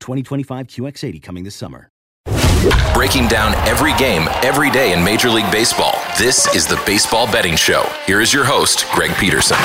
2025 QX80 coming this summer. Breaking down every game, every day in Major League Baseball. This is the Baseball Betting Show. Here is your host, Greg Peterson.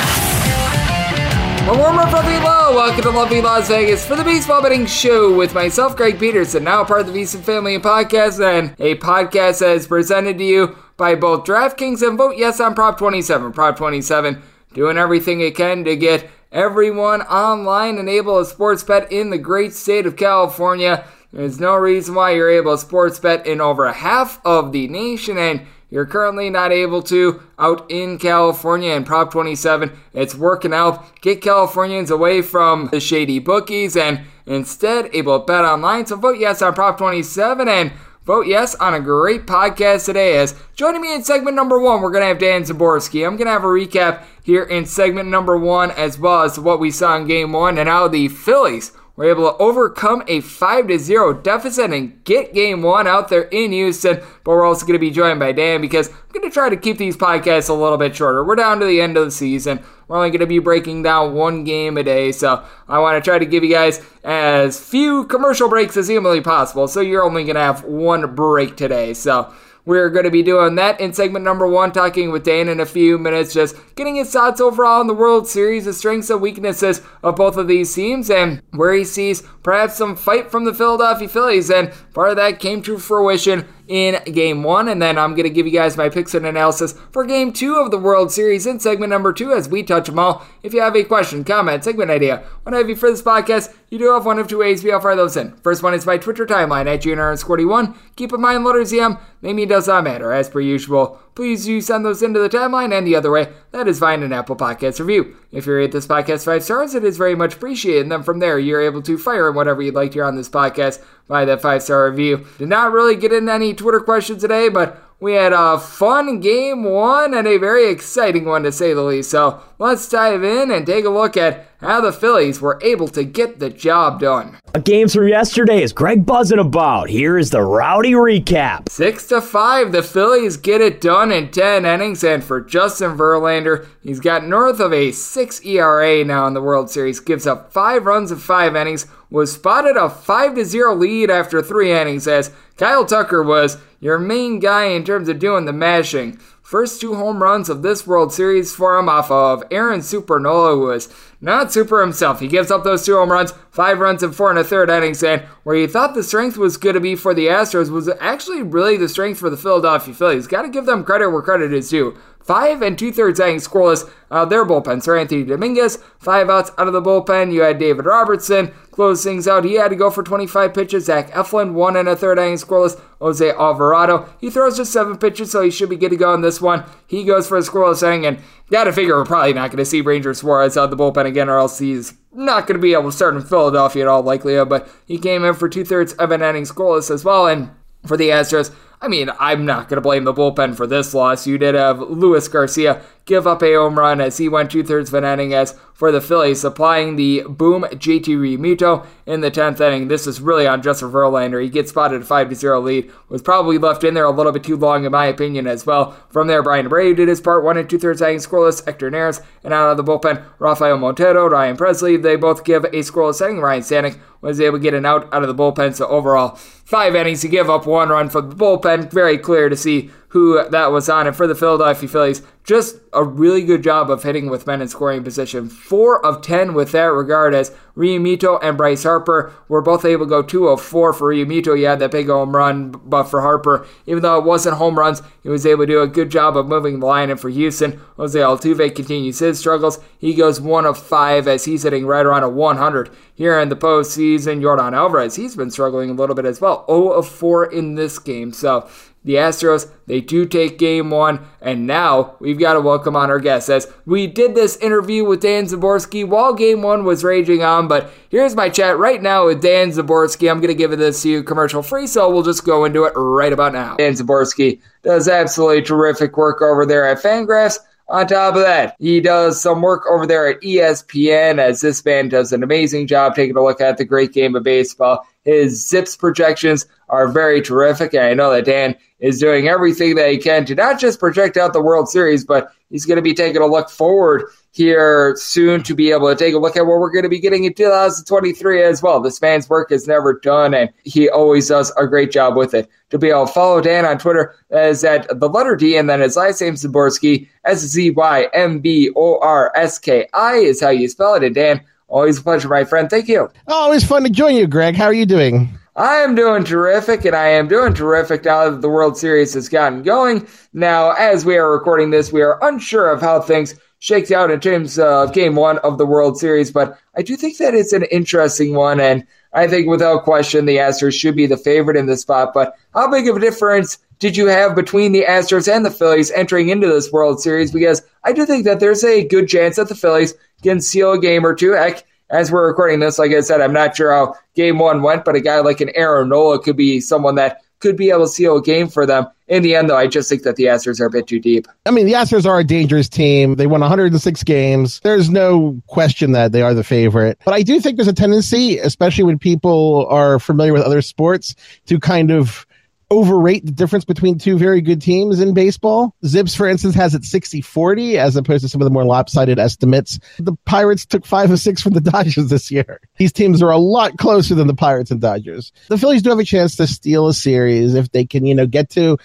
A warm up from low. Welcome to lovely Las Vegas for the Baseball Betting Show with myself, Greg Peterson, now part of the VSiN Family and Podcast, and a podcast that is presented to you by both DraftKings and Vote Yes on Prop 27. Prop 27 doing everything it can to get everyone online and able to sports bet in the great state of California. There's no reason why you're able to sports bet in over half of the nation, and you're currently not able to out in California and Prop 27. It's working out. Get Californians away from the shady bookies and instead able to bet online. So vote yes on Prop 27 and vote yes on a great podcast today. As joining me in segment number one, we're going to have Dan Szymborski. I'm going to have a recap here in segment number one as well as what we saw in game one and how the Phillies were able to overcome a 5 to 0 deficit and get game one out there in Houston. But we're also going to be joined by Dan because I'm going to try to keep these podcasts a little bit shorter. We're down to the end of the season. We're only going to be breaking down one game a day, so I want to try to give you guys as few commercial breaks as humanly possible. So you're only going to have one break today. So we're going to be doing that in segment number one, talking with Dan in a few minutes, just getting his thoughts overall on the World Series, the strengths and weaknesses of both of these teams, and where he sees perhaps some fight from the Philadelphia Phillies. And part of that came to fruition in game one. And then I'm going to give you guys my picks and analysis for game two of the World Series in segment number two as we touch them all. If you have a question, comment, segment idea, what have you for this podcast, you do have one of two ways we fire those in. First one is my Twitter timeline at GNR41. Keep in mind, letters EM, name does not matter. As per usual, please do send those into the timeline and the other way. That is fine an Apple Podcast review. If you rate this podcast five stars, it is very much appreciated. And then from there, you're able to fire in whatever you'd like to hear on this podcast by that five star review. Did not really get into any Twitter questions today, but we had a fun game one and a very exciting one to say the least. So let's dive in and take a look at how the Phillies were able to get the job done. A Games from yesterday is Greg buzzing about. Here is the rowdy recap. Six to five, the Phillies get it done in ten innings, and for Justin Verlander, he's got north of a six ERA now in the World Series. Gives up five runs in five innings. Was spotted a five to zero lead after three innings as Kyle Tucker was your main guy in terms of doing the mashing. First two home runs of this World Series for him off of Aaron Supernola, who was not super himself. He gives up those two home runs, five runs in four and a third innings, and where you thought the strength was going to be for the Astros was actually really the strength for the Philadelphia Phillies. Got to give them credit where credit is due. Five and two thirds innings scoreless out of their bullpen. Seranthony Dominguez, five outs out of the bullpen. You had David Robertson, close things out. He had to go for 25 pitches. Zach Eflin, one and a third inning scoreless. Jose Alvarado, he throws just seven pitches, so he should be good to go in this one. He goes for a scoreless inning, and gotta figure we're probably not to see Ranger Suarez out the bullpen again, or else he's not to be able to start in Philadelphia at all likelihood. But he came in for two thirds of an inning scoreless as well, and for the Astros, I mean, I'm not going to blame the bullpen for this loss. You did have Luis Garcia give up a home run as he went two thirds of an inning. As for the Phillies, supplying the boom JT Realmuto in the 10th inning. This is really on Justin Verlander. He gets spotted a 5 0 lead. Was probably left in there a little bit too long, in my opinion, as well. From there, Bryan Abreu did his part, one and two thirds inning scoreless. Hector Neris, and out of the bullpen, Rafael Montero, Ryan Pressly, They both give a scoreless inning. Ryne Stanek was able to get an out out of the bullpen. So overall, five innings to give up one run from the bullpen. Very clear to see who that was on. And for the Philadelphia Phillies, just a really good job of hitting with men in scoring position. Four of ten with that regard as Realmuto and Bryce Harper were both able to go two of four for Realmuto. He had that big home run, but for Harper, even though it wasn't home runs, he was able to do a good job of moving the line. And for Houston, Jose Altuve continues his struggles. He goes one of five as he's hitting right around a 100 here in the postseason. Yordan Alvarez, he's been struggling a little bit as well. 0 of 4 in this game. So the Astros, they do take game one, and now we've got to welcome on our guest. As we did this interview with Dan Szymborski while game one was raging on, but here's my chat right now with Dan Szymborski. I'm going to give this to you commercial free, so we'll just go into it right about now. Dan Szymborski does absolutely terrific work over there at Fangraphs. On top of that, he does some work over there at ESPN as this man does an amazing job taking a look at the great game of baseball. His ZiPS projections are very terrific, and I know that Dan is doing everything that he can to not just project out the World Series, but he's going to be taking a look forward here soon to be able to take a look at what we're going to be getting in 2023 as well. This man's work is never done, and he always does a great job with it. To be able to follow Dan on Twitter is at the letter D and then his last name Szymborski, S Z Y M B O R S K I is how you spell it. And Dan, always a pleasure, my friend. Thank you. Always fun to join you, Greg. How are you doing? I am doing terrific, and I am doing terrific now that the World Series has gotten going. Now, as we are recording this, we are unsure of how things shakes out in terms of game one of the World Series, but I do think that it's an interesting one, and I think without question the Astros should be the favorite in this spot. But how big of a difference did you have between the Astros and the Phillies entering into this World Series? Because I do think that there's a good chance that the Phillies can seal a game or two. Heck, as we're recording this, like I said, I'm not sure how game one went, but a guy like an Aaron Nola could be someone that could be able to seal a game for them. In the end, though, I just think that the Astros are a bit too deep. I mean, the Astros are a dangerous team. They won 106 games. There's no question that they are the favorite. But I do think there's a tendency, especially when people are familiar with other sports, to kind of overrate the difference between two very good teams in baseball. ZiPS, for instance, has it 60 40 as opposed to some of the more lopsided estimates. The Pirates took five or six from the Dodgers this year. These teams are a lot closer than the Pirates and Dodgers. The Phillies do have a chance to steal a series if they can, you know, get to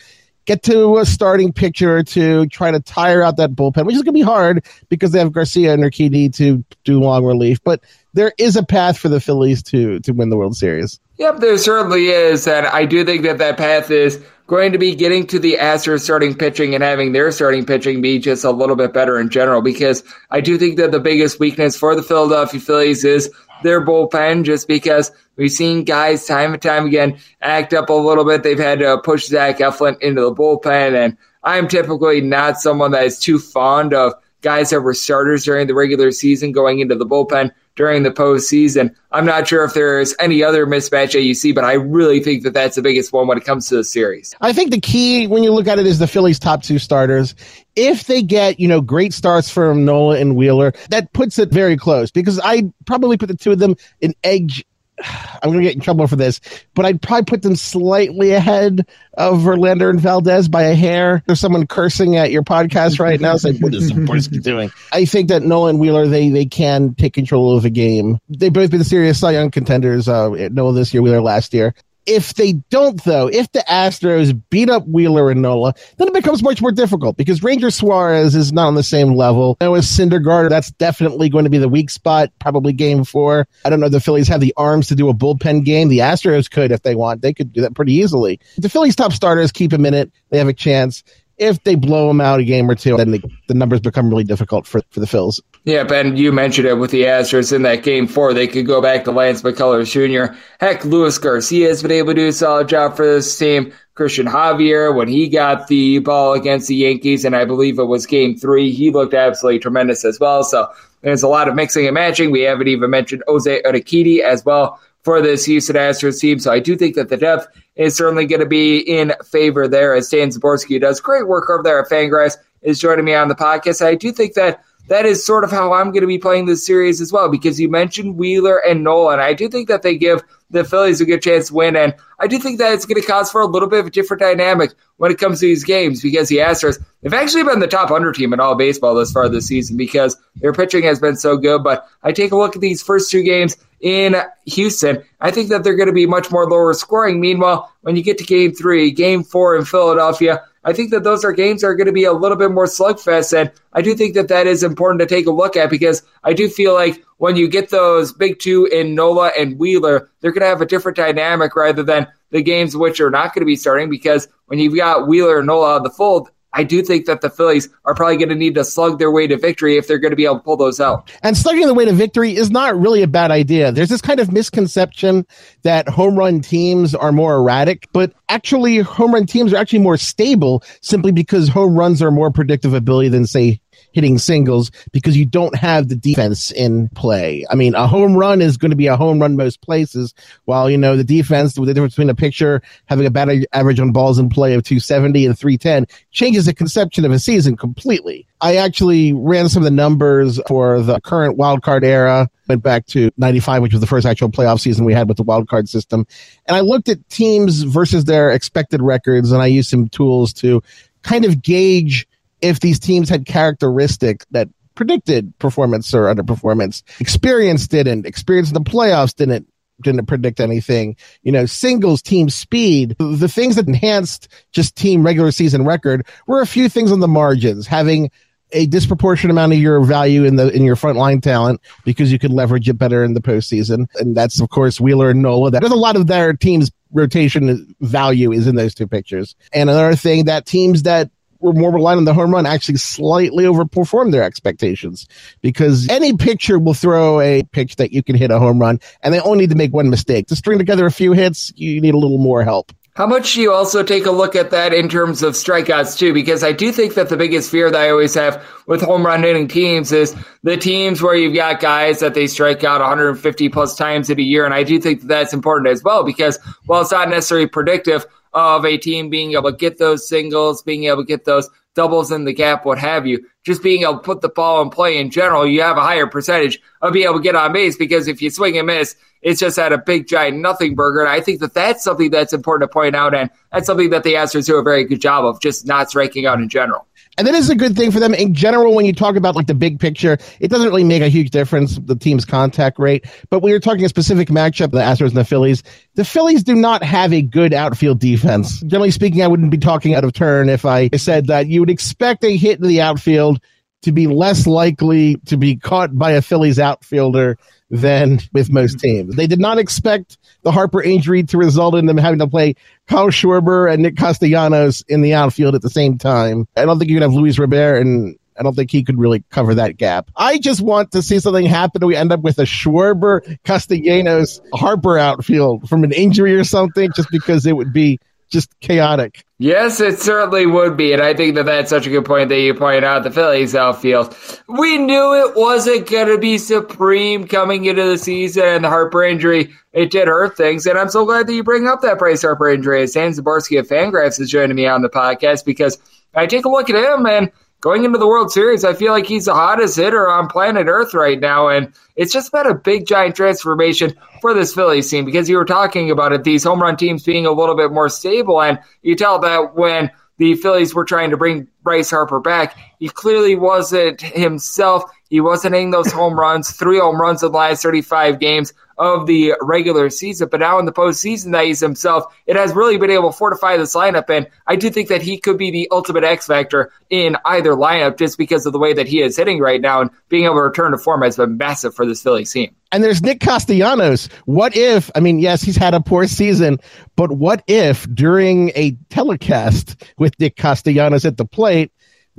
get to a starting pitcher to try to tire out that bullpen, which is going to be hard because they have Garcia and Urquidy to do long relief. But there is a path for the Phillies to to win the World Series. Yep, there certainly is, and I do think that that path is going to be getting to the Astros starting pitching and having their starting pitching be just a little bit better in general. Because I do think that the biggest weakness for the Philadelphia Phillies is their bullpen, just because we've seen guys time and time again act up a little bit. They've had to push Zach Eflin into the bullpen, and I'm typically not someone that is too fond of guys that were starters during the regular season going into the bullpen during the postseason. I'm not sure if there's any other mismatch that you see, but I really think that that's the biggest one when it comes to the series. I think the key when you look at it is the Phillies' top two starters. If they get, you know, great starts from Nola and Wheeler, that puts it very close because I probably put the two of them in edge I'm going to get in trouble for this, but I'd probably put them slightly ahead of Verlander and Valdez by a hair. There's someone cursing at your podcast right now saying, what is Szymborski doing? I think that Nolan Wheeler, they, they can take control of a game. They've both been serious Cy Young contenders, uh, Nola this year, Wheeler last year. If they don't, though, if the Astros beat up Wheeler and Nola, then it becomes much more difficult because Ranger Suarez is not on the same level. Now, with Syndergaard, that's definitely going to be the weak spot, probably game four. I don't know if the Phillies have the arms to do a bullpen game. The Astros could if they want. They could do that pretty easily. The Phillies' top starters keep a minute. They have a chance if they blow them out a game or two, then the, the numbers become really difficult for, for the Phils. Yeah, Ben, you mentioned it with the Astros in that game four. They could go back to Lance McCullers Jr. Heck, Luis Garcia has been able to do a solid job for this team. Christian Javier, when he got the ball against the Yankees, and I believe it was game three, he looked absolutely tremendous as well. So there's a lot of mixing and matching. We haven't even mentioned Jose Urquidy as well for this Houston Astros team. So I do think that the depth is certainly going to be in favor there as Dan Szymborski does great work over there at Fangraphs is joining me on the podcast. I do think that that is sort of how I'm going to be playing this series as well because you mentioned Wheeler and Nola. I do think that they give the Phillies a good chance to win. And I do think that it's going to cause for a little bit of a different dynamic when it comes to these games because the Astros, they've actually been the top under team in all baseball thus far this season because their pitching has been so good. But I take a look at these first two games in Houston. I think that they're going to be much more lower scoring. Meanwhile, when you get to game three, game four in Philadelphia, I think that those are games that are going to be a little bit more slugfest. And I do think that that is important to take a look at because I do feel like when you get those big two in Nola and Wheeler, they're going to have a different dynamic rather than the games which are not going to be starting because when you've got Wheeler and Nola on the fold, I do think that the Phillies are probably going to need to slug their way to victory if they're going to be able to pull those out. And slugging the way to victory is not really a bad idea. There's this kind of misconception that home run teams are more erratic, but actually home run teams are actually more stable simply because home runs are more predictive ability than say hitting singles because you don't have the defense in play. I mean, a home run is going to be a home run most places, while, you know, the defense, the difference between a pitcher having a batting average on balls in play of 270 and 310 changes the conception of a season completely. I actually ran some of the numbers for the current wild card era, went back to 95, which was the first actual playoff season we had with the wild card system. And I looked at teams versus their expected records and I used some tools to kind of gauge if these teams had characteristics that predicted performance or underperformance. Experience didn't. Experience in the playoffs didn't didn't predict anything. You know, singles, team speed, the things that enhanced just team regular season record were a few things on the margins, having a disproportionate amount of your value in the in your frontline talent because you could leverage it better in the postseason. And that's of course Wheeler and Nola. That there's a lot of their teams rotation value is in those two pictures. And another thing that teams that were more reliant on the home run actually slightly overperformed their expectations because any pitcher will throw a pitch that you can hit a home run and they only need to make one mistake. To string together a few hits, you need a little more help. How much do you also take a look at that in terms of strikeouts too? Because I do think that the biggest fear that I always have with home run hitting teams is the teams where you've got guys that they strike out 150 plus times in a year. And I do think that that's important as well because while it's not necessarily predictive, of a team being able to get those singles, being able to get those doubles in the gap, what have you. Just being able to put the ball in play in general, you have a higher percentage of being able to get on base because if you swing and miss, it's just at a big giant nothing burger. And I think that that's something that's important to point out, and that's something that the Astros do a very good job of, just not striking out in general. And that is a good thing for them in general. When you talk about like the big picture, it doesn't really make a huge difference the team's contact rate. But when you're talking a specific matchup, the Astros and the Phillies, the Phillies do not have a good outfield defense. Generally speaking, I wouldn't be talking out of turn if I said that you would expect a hit in the outfield to be less likely to be caught by a Phillies outfielder than with most mm-hmm. teams. They did not expect the Harper injury to result in them having to play Kyle Schwarber and Nick Castellanos in the outfield at the same time. I don't think you can have Luis Robert and I don't think he could really cover that gap. I just want to see something happen. We end up with a Schwarber, Castellanos, Harper outfield from an injury or something, just because it would be just chaotic. Yes, it certainly would be. And I think that that's such a good point that you pointed out the Phillies outfield. We knew it wasn't going to be supreme coming into the season and the Harper injury. It did hurt things. And I'm so glad that you bring up that Bryce Harper injury. As Szymborski of Fangraphs is joining me on the podcast because I take a look at him and going into the World Series, I feel like he's the hottest hitter on planet Earth right now. And it's just been a big, giant transformation for this Phillies team because you were talking about it, these home run teams being a little bit more stable. And you tell that when the Phillies were trying to bring Bryce Harper back, he clearly wasn't himself. He wasn't hitting those home runs, three home runs in the last 35 games of the regular season. But now in the postseason that he's himself, it has really been able to fortify this lineup. And I do think that he could be the ultimate X factor in either lineup just because of the way that he is hitting right now. And being able to return to form has been massive for this Phillies team. And there's Nick Castellanos. What if, I mean, yes, he's had a poor season, but what if during a telecast with Nick Castellanos at the plate,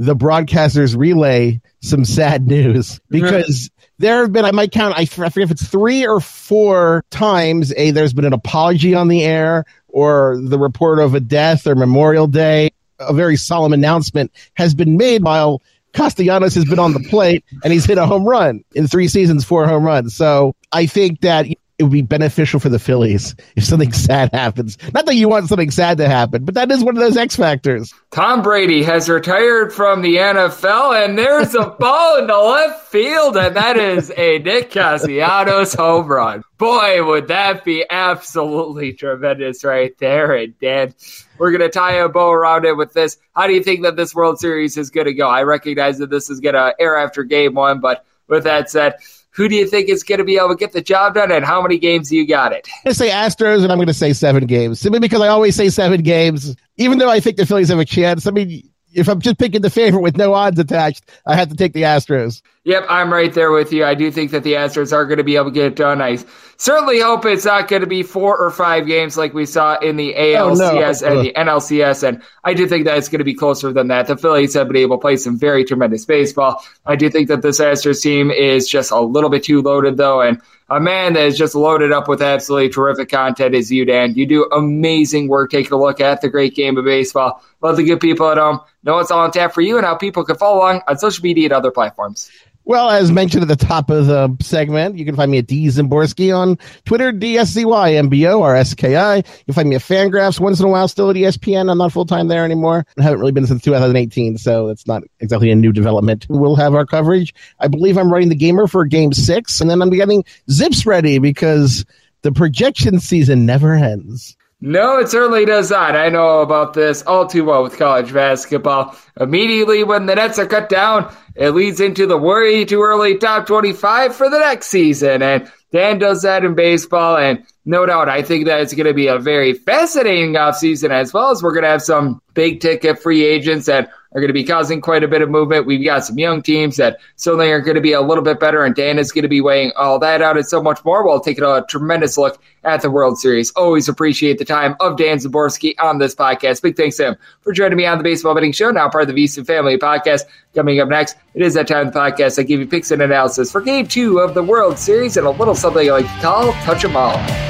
the broadcasters relay some sad news because there have been, I might count, I forget if it's three or four times a there's been an apology on the air or the report of a death or Memorial Day. A very solemn announcement has been made while Castellanos has been on the plate and he's hit a home run in three seasons, four home runs. So I think that it would be beneficial for the Phillies if something sad happens. Not that you want something sad to happen, but that is one of those X factors. Tom Brady has retired from the NFL, and there's a ball in the left field, and that is a Nick Castellanos home run. Boy, would that be absolutely tremendous right there. And Dan, we're going to tie a bow around it with this. How do you think that this World Series is going to go? I recognize that this is going to air after game one, but with that said, who do you think is going to be able to get the job done, and how many games do you got it? To say Astros, and I'm going to say seven games. Simply because I always say seven games, even though I think the Phillies have a chance. I mean, if I'm just picking the favorite with no odds attached, I have to take the Astros. Yep, I'm right there with you. I do think that the Astros are going to be able to get it done. I certainly hope it's not going to be four or five games like we saw in the ALCS oh, no. and the NLCS. And I do think that it's going to be closer than that. The Phillies have been able to play some very tremendous baseball. I do think that this Astros team is just a little bit too loaded, though. And a man that is just loaded up with absolutely terrific content is you, Dan. You do amazing work taking a look at the great game of baseball. Love the good people at home. Know what's all on tap for you and how people can follow along on social media and other platforms. Well, as mentioned at the top of the segment, you can find me at D Szymborski on Twitter, D-S-C-Y-M-B-O-R-S-K-I. You can find me at Fangraphs once in a while, still at ESPN. I'm not full time there anymore. I haven't really been since 2018, so it's not exactly a new development. We'll have our coverage. I believe I'm writing the gamer for game six, and then I'm getting ZiPS ready because the projection season never ends. No, it certainly does not. I know about this all too well with college basketball. Immediately when the nets are cut down, it leads into the worry too early top 25 for the next season. And Dan does that in baseball. And no doubt, I think that it's going to be a very fascinating offseason as well as we're going to have some big ticket free agents that are going to be causing quite a bit of movement. We've got some young teams that certainly are going to be a little bit better, and Dan is going to be weighing all that out and so much more while taking a tremendous look at the World Series. Always appreciate the time of Dan Szymborski on this podcast. Big thanks to him for joining me on the Baseball Betting Show, now part of the VSiN Family Podcast. Coming up next, it is that time of the podcast I give you picks and analysis for Game 2 of the World Series and a little something I like to call Touch 'em All.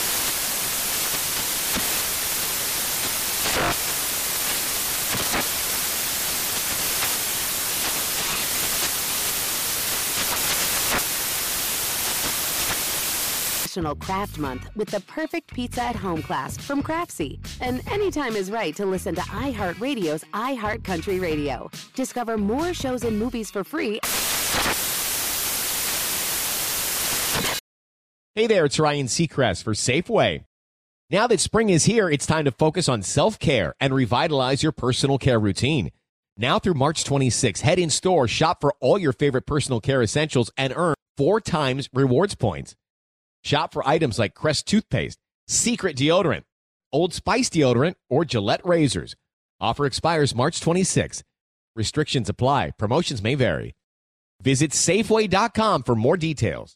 National Craft Month with the perfect pizza at home class from Craftsy. And anytime is right to listen to iHeartRadio's iHeart Country Radio. Discover more shows and movies for free. Hey there, it's Ryan Seacrest for Safeway. Now that spring is here, it's time to focus on self care and revitalize your personal care routine. Now through March 26, head in store, shop for all your favorite personal care essentials, and earn four times rewards points. Shop for items like Crest toothpaste, Secret deodorant, Old Spice deodorant, or Gillette razors. Offer expires March 26. Restrictions apply. Promotions may vary. Visit Safeway.com for more details.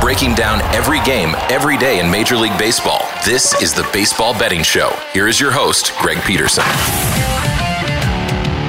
Breaking down every game, every day in Major League Baseball. This is the Baseball Betting Show. Here is your host, Greg Peterson.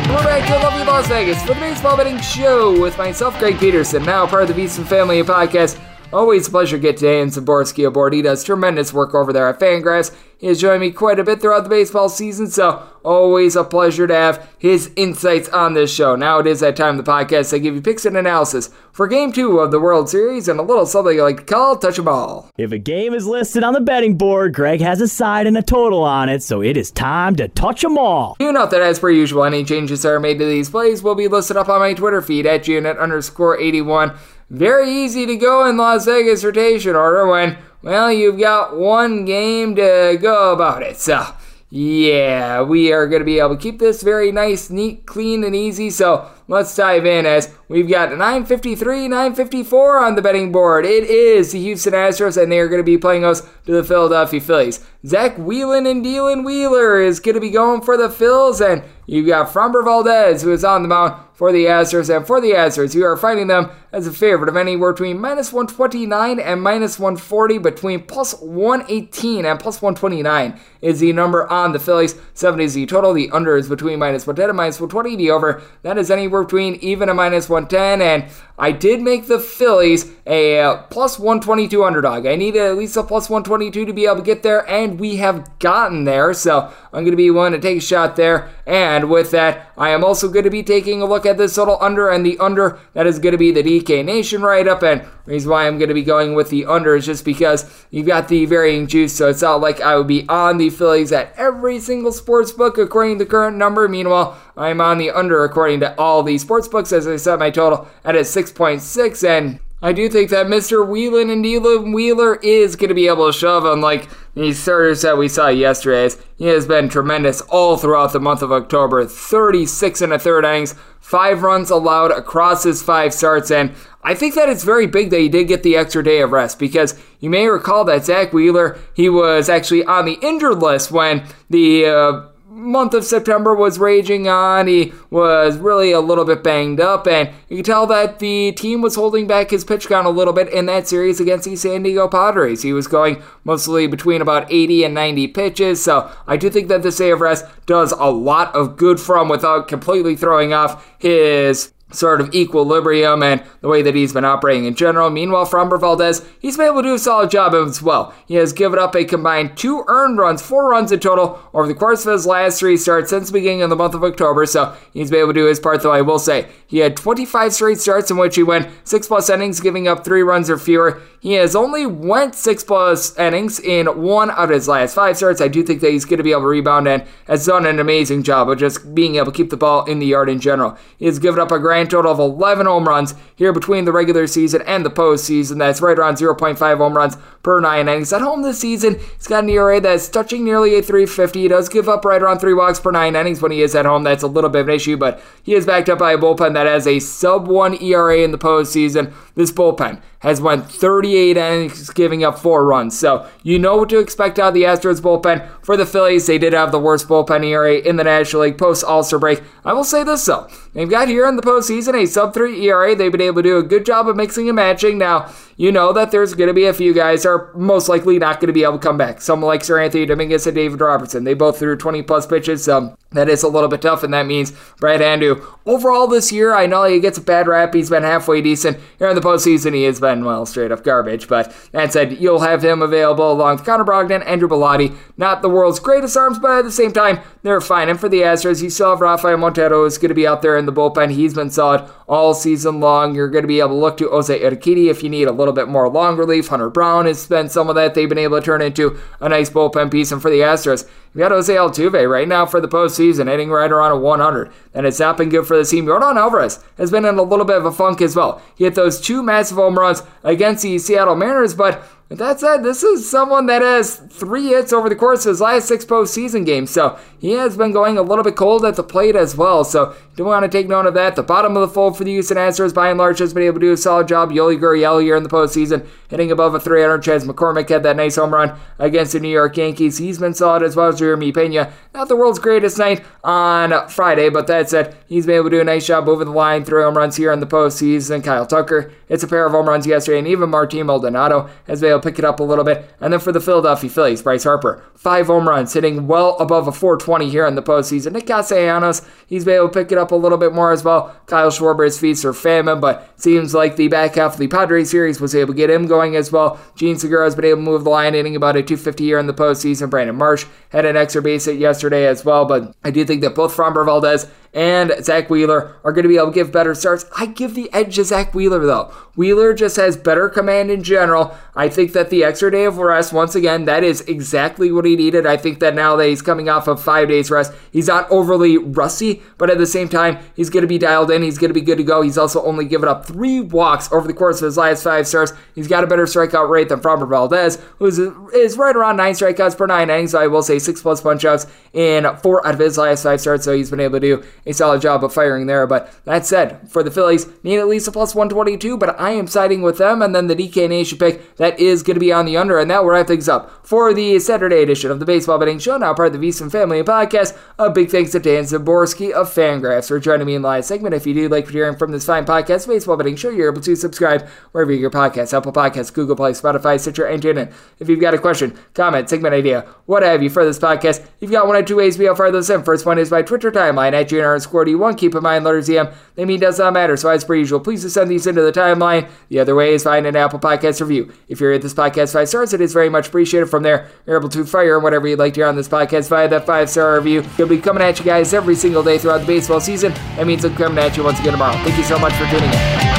We're back to lovely Las Vegas for the Baseball Betting Show with myself, Greg Peterson, now part of the VSiN Family Podcast. Always a pleasure to get today Dan Szymborski aboard. He does tremendous work over there at Fangraphs. He has joined me quite a bit throughout the baseball season, so always a pleasure to have his insights on this show. Now it is that time of the podcast I give you picks and analysis for Game 2 of the World Series and a little something I like to call Touch 'em All. If a game is listed on the betting board, Greg has a side and a total on it, so it is time to touch 'em all. You note that as per usual, any changes that are made to these plays will be listed up on my Twitter feed at unit underscore 81. Very easy to go in Las Vegas rotation order when, well, you've got one game to go about it. So, yeah, we are going to be able to keep this very nice, neat, clean, and easy. So, let's dive in as we've got 953, 954 on the betting board. It is the Houston Astros, and they are going to be playing us to the Philadelphia Phillies. Zach Whelan and Dylan Wheeler is going to be going for the Phils, and you've got Framber Valdez, who is on the mound for the Astros. And for the Astros, you are finding them as a favorite of anywhere between minus 129 and minus 140, between plus 118 and plus 129 is the number on the Phillies. 70 is the total. The under is between minus 110 and minus 120. The over, that is anywhere between even and minus 110. And I did make the Phillies a uh, plus 122 underdog. I needed at least a plus 122 to be able to get there, and we have gotten there. So I'm going to be willing to take a shot there. And with that, I am also going to be taking a look at this total under, and the under that is going to be the DK Nation write up. And reason why I'm going to be going with the under is just because you've got the varying juice. So it's not like I would be on the Phillies at every single sports book according to the current number. Meanwhile, I'm on the under according to all the sports books as I set my total at a 6.6. And I do think that Mr. Whelan and Dylan Wheeler is going to be able to shove unlike the starters that we saw yesterday. He has been tremendous all throughout the month of October. 36 and a third innings, five runs allowed across his five starts, and I think that it's very big that he did get the extra day of rest because you may recall that Zack Wheeler, he was actually on the injured list when the uh, month of September was raging on. He was really a little bit banged up, and you can tell that the team was holding back his pitch count a little bit in that series against the San Diego Padres. He was going mostly between about 80 and 90 pitches, so I do think that the day of rest does a lot of good for him without completely throwing off his sort of equilibrium and the way that he's been operating in general. Meanwhile, Framber Valdez, he's been able to do a solid job as well. He has given up a combined two earned runs, four runs in total over the course of his last three starts since the beginning of the month of October. So he's been able to do his part, though I will say he had 25 straight starts in which he went six plus innings, giving up three runs or fewer. He has only went six plus innings in one out of his last five starts. I do think that he's going to be able to rebound and has done an amazing job of just being able to keep the ball in the yard in general. He has given up a grand grand total of 11 home runs here between the regular season and the postseason. That's right around 0.5 home runs per nine innings. At home this season, he's got an ERA that's touching nearly a 350. He does give up right around three walks per nine innings when he is at home. That's a little bit of an issue, but he is backed up by a bullpen that has a sub one ERA in the postseason. This bullpen has went 38 innings, giving up four runs. So you know what to expect out of the Astros bullpen. For the Phillies, they did have the worst bullpen ERA in the National League post All Star break. I will say this though, they've got here in the postseason a sub three ERA. They've been able to do a good job of mixing and matching. Now you know that there's going to be a few guys are most likely not going to be able to come back. Someone like Seranthony Dominguez and David Robertson. They both threw 20 plus pitches, so that is a little bit tough, and that means Brad Andrew. Overall this year, I know he gets a bad rap. He's been halfway decent. Here in the postseason, he has been, well, straight up garbage. But that said, you'll have him available along with Connor Brogdon, Andrew Bellatti. Not the world's greatest arms, but at the same time, they're fine. And for the Astros, you still have Rafael Montero who's going to be out there in the bullpen. He's been solid all season long. You're going to be able to look to Jose Urquidy if you need a little bit more long relief. Hunter Brown has been some of that they've been able to turn into a nice bullpen piece. And for the Astros, you got Jose Altuve right now for the postseason, hitting right around a 100. And it's not been good for the team. Yordan Alvarez has been in a little bit of a funk as well. He hit those two massive home runs against the Seattle Mariners, but that said, this is someone that has three hits over the course of his last six postseason games, so he has been going a little bit cold at the plate as well. So do want to take note of that. The bottom of the fold for the Houston Astros, by and large, has been able to do a solid job. Yuli Gurriel here in the postseason, hitting above a 300. Chas McCormick had that nice home run against the New York Yankees. He's been solid as well as Jeremy Pena. Not the world's greatest night on Friday, but that said, he's been able to do a nice job moving the line, three home runs here in the postseason. Kyle Tucker, it's a pair of home runs yesterday, and even Martin Maldonado has been able to pick it up a little bit. And then for the Philadelphia Phillies, Bryce Harper, five home runs, hitting well above a 420 here in the postseason. Nick Castellanos, he's been able to pick it up a little bit more as well. Kyle Schwarber's feast or famine, but seems like the back half of the Padres series was able to get him going as well. Jean Segura has been able to move the line, hitting about a 250 here in the postseason. Brandon Marsh had an extra base hit yesterday as well, but I do think that both Framber Valdez and Zack Wheeler are going to be able to give better starts. I give the edge to Zack Wheeler, though. Wheeler just has better command in general. I think that the extra day of rest, once again, that is exactly what he needed. I think that now that he's coming off of five days rest, he's not overly rusty, but at the same time, he's going to be dialed in. He's going to be good to go. He's also only given up three walks over the course of his last five starts. He's got a better strikeout rate than Framber Valdez, who is, right around nine strikeouts per nine innings. So I will say six plus punch outs in four out of his last five starts. So he's been able to do a solid job of firing there. But that said, for the Phillies, need at least a plus 122, but I am siding with them. And then the DK Nation pick, that is going to be on the under. And that will wrap things up for the Saturday edition of the Baseball Betting Show, now part of the VSiN Family Podcast. A big thanks to Dan Szymborski of Fangraphs for joining me in the live segment. If you do like hearing from this fine podcast, Baseball Betting Show, you're able to subscribe wherever you get your podcasts, Apple Podcasts, Google Play, Spotify, Stitcher, and TuneIn. If you've got a question, comment, segment idea, what have you for this podcast, you've got one of two ways to fire those in. First one is by Twitter timeline at junior underscore D1. Keep in mind, letters EM, they mean does not matter. So as per usual, please just send these into the timeline. The other way is find an Apple Podcast review. If you're at this podcast five stars, it is very much appreciated. From there, you're able to fire whatever you'd like to hear on this podcast via that five star review. You'll be coming at you guys every single day throughout the baseball season. That means I'm coming at you once again tomorrow. Thank you so much for tuning in.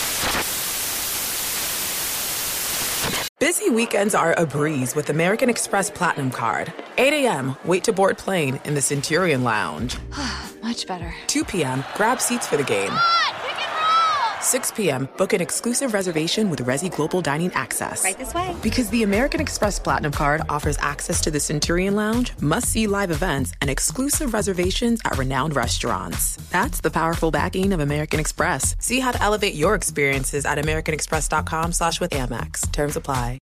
Busy weekends are a breeze with American Express Platinum Card. 8 a.m., wait to board plane in the Centurion Lounge. Much better. 2 p.m., grab seats for the game. 6 p.m., book an exclusive reservation with Resy Global Dining Access. Right this way. Because the American Express Platinum Card offers access to the Centurion Lounge, must see live events, and exclusive reservations at renowned restaurants. That's the powerful backing of American Express. See how to elevate your experiences at AmericanExpress.com slash with Amex. Terms apply.